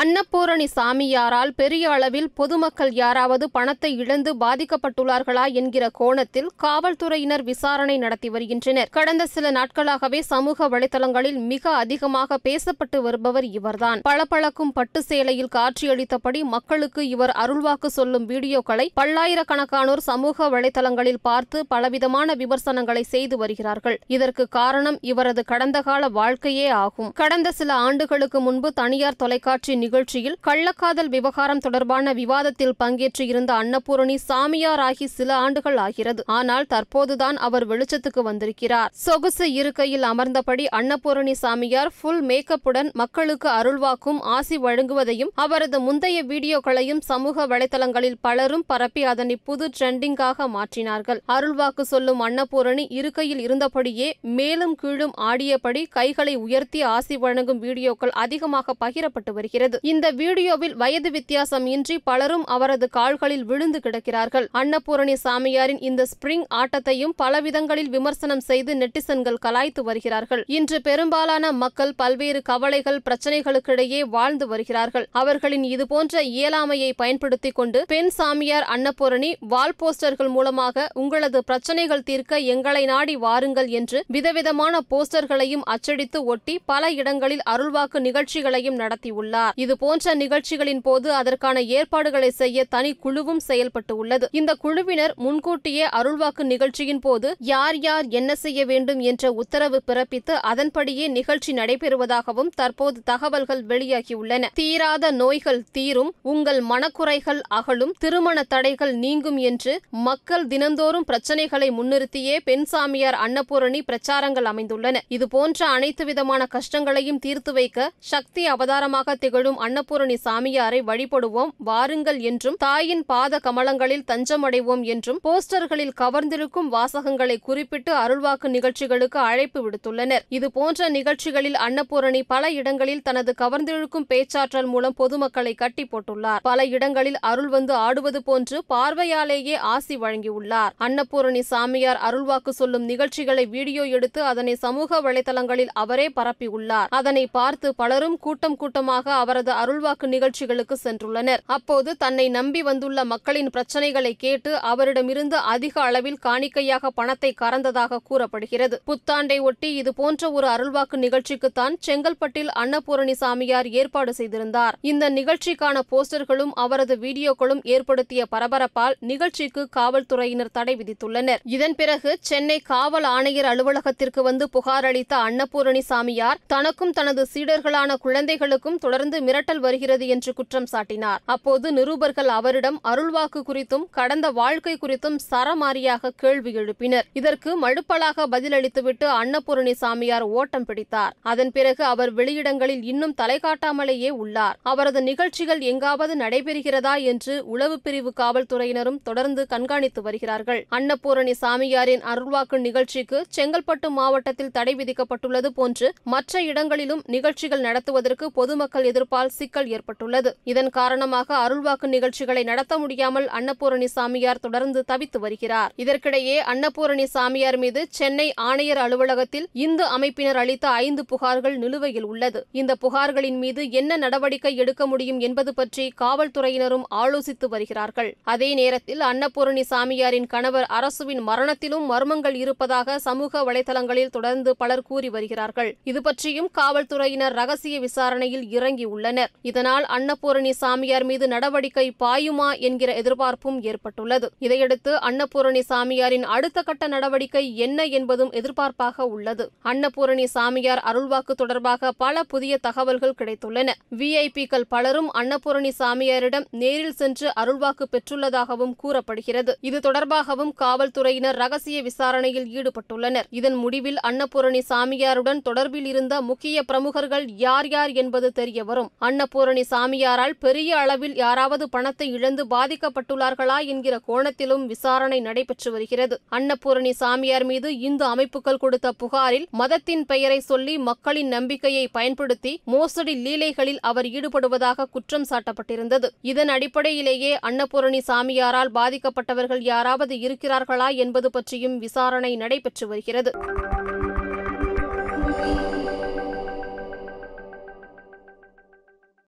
அன்னபூரணி சாமியாரால் பெரிய அளவில் பொதுமக்கள் யாராவது பணத்தை இழந்து பாதிக்கப்பட்டுள்ளார்களா என்கிற கோணத்தில் காவல்துறையினர் விசாரணை நடத்தி வருகின்றனர். கடந்த சில நாட்களாகவே சமூக வலைதளங்களில் மிக அதிகமாக பேசப்பட்டு வருபவர் இவர்தான். பளபளக்கும் பட்டு சேலையில் காட்சியளித்தபடி மக்களுக்கு இவர் அருள்வாக்கு சொல்லும் வீடியோக்களை பல்லாயிரக்கணக்கானோர் சமூக வலைதளங்களில் பார்த்து பலவிதமான விமர்சனங்களை செய்து வருகிறார்கள். இதற்கு காரணம் இவரது கடந்த கால வாழ்க்கையே ஆகும். கடந்த சில ஆண்டுகளுக்கு முன்பு தனியார் தொலைக்காட்சி நிகழ்ச்சியில் கள்ளக்காதல் விவகாரம் தொடர்பான விவாதத்தில் பங்கேற்று இருந்த அன்னபூரணி சாமியாராகி சில ஆண்டுகள் ஆகிறது. ஆனால் தற்போதுதான் அவர் வெளிச்சத்துக்கு வந்திருக்கிறார். சொகுசு இருக்கையில் அமர்ந்தபடி அன்னபூரணி சாமியார் ஃபுல் மேக்கப்புடன் மக்களுக்கு அருள்வாக்கும் ஆசி வழங்குவதையும் அவரது முந்தைய வீடியோக்களையும் சமூக வலைதளங்களில் பலரும் பரப்பி அதனை புது ட்ரெண்டிங்காக மாற்றினார்கள். அருள்வாக்கு சொல்லும் அன்னபூரணி இருக்கையில் இருந்தபடியே மேலும் கீழும் ஆடியபடி கைகளை உயர்த்தி ஆசி வழங்கும் வீடியோக்கள் அதிகமாக பகிரப்பட்டு வருகிறது. இந்த வீடியோவில் வயது வித்தியாசம் இன்றி பலரும் அவரது கால்களில் விழுந்து கிடக்கிறார்கள். அன்னபூரணி சாமியாரின் இந்த ஸ்பிரிங் ஆட்டத்தையும் பலவிதங்களில் விமர்சனம் செய்து நெட்டிசன்கள் கலாய்த்து வருகிறார்கள். இன்று பெரும்பாலான மக்கள் பல்வேறு கவலைகள் பிரச்சனைகளுக்கிடையே வாழ்ந்து வருகிறார்கள். அவர்களின் இதுபோன்ற இயலாமையை பயன்படுத்திக் கொண்டு பெண் சாமியார் அன்னபூரணி வால் போஸ்டர்கள் மூலமாக உங்களது பிரச்சனைகள் தீர்க்க எங்களை நாடி வாருங்கள் என்று விதவிதமான போஸ்டர்களையும் அச்சடித்து ஒட்டி பல இடங்களில் அருள்வாக்கு நிகழ்ச்சிகளையும் நடத்தியுள்ளார். இதுபோன்ற நிகழ்ச்சிகளின் போது அதற்கான ஏற்பாடுகளை செய்ய தனி குழுவும் செயல்பட்டு உள்ளது இந்த குழுவினர் முன்கூட்டியே அருள்வாக்கு நிகழ்ச்சியின் போது யார் யார் என்ன செய்ய வேண்டும் என்ற உத்தரவு பிறப்பித்து அதன்படியே நிகழ்ச்சி நடைபெறுவதாகவும் தற்போது தகவல்கள் வெளியாகியுள்ளன. தீராத நோய்கள் தீரும் உங்கள் மனக்குறைகள் அகலும் திருமண தடைகள் நீங்கும் என்று மக்கள் தினந்தோறும் பிரச்சனைகளை முன்னிறுத்தியே பெண் சாமியார் அன்னபூரணி பிரச்சாரங்கள் அமைந்துள்ளன. இதுபோன்ற அனைத்து விதமான கஷ்டங்களையும் தீர்த்து வைக்க சக்தி அவதாரமாக திகழும் அன்னபூரணி சாமியாரை வழிபடுவோம் வாருங்கள் என்றும் தாயின் பாத கமலங்களில் தஞ்சமடைவோம் என்றும் போஸ்டர்களில் கவர்ந்திருக்கும் வாசகங்களை குறிப்பிட்டு அருள்வாக்கு நிகழ்ச்சிகளுக்கு அழைப்பு விடுத்துள்ளனர். இதுபோன்ற நிகழ்ச்சிகளில் அன்னபூரணி பல இடங்களில் தனது கவர்ந்திழுக்கும் பேச்சாற்றல் மூலம் பொதுமக்களை கட்டி போட்டுள்ளார். பல இடங்களில் அருள் வந்து ஆடுவது போன்று பார்வையாலேயே ஆசி வழங்கியுள்ளார். அன்னபூரணி சாமியார் அருள்வாக்கு சொல்லும் நிகழ்ச்சிகளை வீடியோ எடுத்து அதனை சமூக வலைதளங்களில் அவரே பரப்பியுள்ளார். அதனை பார்த்து பலரும் கூட்டம் கூட்டமாக அவர் அவரது அருள்வாக்கு நிகழ்ச்சிகளுக்கு சென்றுள்ளனர். அப்போது தன்னை நம்பி வந்துள்ள மக்களின் பிரச்சனைகளை கேட்டு அவரிடமிருந்து அதிக அளவில் காணிக்கையாக பணத்தை கறந்ததாக கூறப்படுகிறது. புத்தாண்டை ஒட்டி இதுபோன்ற ஒரு அருள்வாக்கு நிகழ்ச்சிக்குத்தான் செங்கல்பட்டில் அன்னபூரணி சாமியார் ஏற்பாடு செய்திருந்தார். இந்த நிகழ்ச்சிக்கான போஸ்டர்களும் அவரது வீடியோக்களும் ஏற்படுத்திய பரபரப்பால் நிகழ்ச்சிக்கு காவல்துறையினர் தடை விதித்துள்ளனர். இதன் பிறகு சென்னை காவல் ஆணையர் அலுவலகத்திற்கு வந்து புகார் அளித்த அன்னபூரணி சாமியார் தனக்கும் தனது சீடர்களான குழந்தைகளுக்கும் தொடர்ந்து மிரட்டல் வருகிறது என்று குற்றம் சாட்டினார். அப்போது நிருபர்கள் அவரிடம் அருள்வாக்கு குறித்தும் கடந்த வாழ்க்கை குறித்தும் சரமாரியாக கேள்வி எழுப்பினர். இதற்கு மழுப்பலாக பதிலளித்துவிட்டு அன்னபூரணி சாமியார் ஓட்டம் பிடித்தார். அதன் பிறகு அவர் வெளியிடங்களில் இன்னும் தலை காட்டாமலேயே உள்ளார். அவரது நிகழ்ச்சிகள் எங்காவது நடைபெறுகிறதா என்று உளவு பிரிவு காவல்துறையினரும் தொடர்ந்து கண்காணித்து வருகிறார்கள். அன்னபூரணி சாமியாரின் அருள்வாக்கு நிகழ்ச்சிக்கு செங்கல்பட்டு மாவட்டத்தில் தடை விதிக்கப்பட்டுள்ளது போன்று மற்ற இடங்களிலும் நிகழ்ச்சிகள் நடத்துவதற்கு பொதுமக்கள் எதிர்ப்பு எதிர்ப்பால் சிக்கல் ஏற்பட்டுள்ளது. இதன் காரணமாக அருள்வாக்கு நிகழ்ச்சிகளை நடத்த முடியாமல் அன்னபூரணி சாமியார் தொடர்ந்து தவித்து வருகிறார். இதற்கிடையே அன்னபூரணி சாமியார் மீது சென்னை ஆணையர் அலுவலகத்தில் இந்து அமைப்பினர் அளித்த ஐந்து புகார்கள் நிலுவையில் உள்ளது. இந்த புகார்களின் மீது என்ன நடவடிக்கை எடுக்க முடியும் என்பது பற்றி காவல்துறையினரும் ஆலோசித்து வருகிறார்கள். அதே நேரத்தில் அன்னபூரணி சாமியாரின் கணவர் அரசுவின் மரணத்திலும் மர்மங்கள் இருப்பதாக சமூக வலைதளங்களில் தொடர்ந்து பலர் கூறி வருகிறார்கள். இது பற்றியும் காவல்துறையினர் ரகசிய விசாரணையில் இறங்கியுள்ளனர். இதனால் அன்னபூரணி சாமியார் மீது நடவடிக்கை பாயுமா என்கிற எதிர்பார்ப்பும் ஏற்பட்டுள்ளது. இதையடுத்து அன்னபூரணி சாமியாரின் அடுத்த கட்ட நடவடிக்கை என்ன என்பதும் எதிர்பார்ப்பாக உள்ளது. அன்னபூரணி சாமியார் அருள்வாக்கு தொடர்பாக பல புதிய தகவல்கள் கிடைத்துள்ளன. விஐபிக்கள் பலரும் அன்னபூரணி சாமியாரிடம் நேரில் சென்று அருள்வாக்கு பெற்றுள்ளதாகவும் கூறப்படுகிறது. இது தொடர்பாகவும் காவல்துறையினர் ரகசிய விசாரணையில் ஈடுபட்டுள்ளனர். இதன் முடிவில் அன்னபூரணி சாமியாருடன் தொடர்பில் இருந்த முக்கிய பிரமுகர்கள் யார் யார் என்பது தெரிய வரும். அன்னபூரணி சாமியாரால் பெரிய அளவில் யாராவது பணத்தை இழந்து பாதிக்கப்பட்டுள்ளார்களா என்கிற கோணத்திலும் விசாரணை நடைபெற்று வருகிறது. அன்னபூரணி சாமியார் மீது இந்து அமைப்புகள் கொடுத்த புகாரில் மதத்தின் பெயரை சொல்லி மக்களின் நம்பிக்கையை பயன்படுத்தி மோசடி லீலைகளில் அவர் ஈடுபடுவதாக குற்றம் சாட்டப்பட்டிருந்தது. இதன் அடிப்படையிலேயே அன்னபூரணி சாமியாரால் பாதிக்கப்பட்டவர்கள் யாராவது இருக்கிறார்களா என்பது பற்றியும் விசாரணை நடைபெற்று வருகிறது.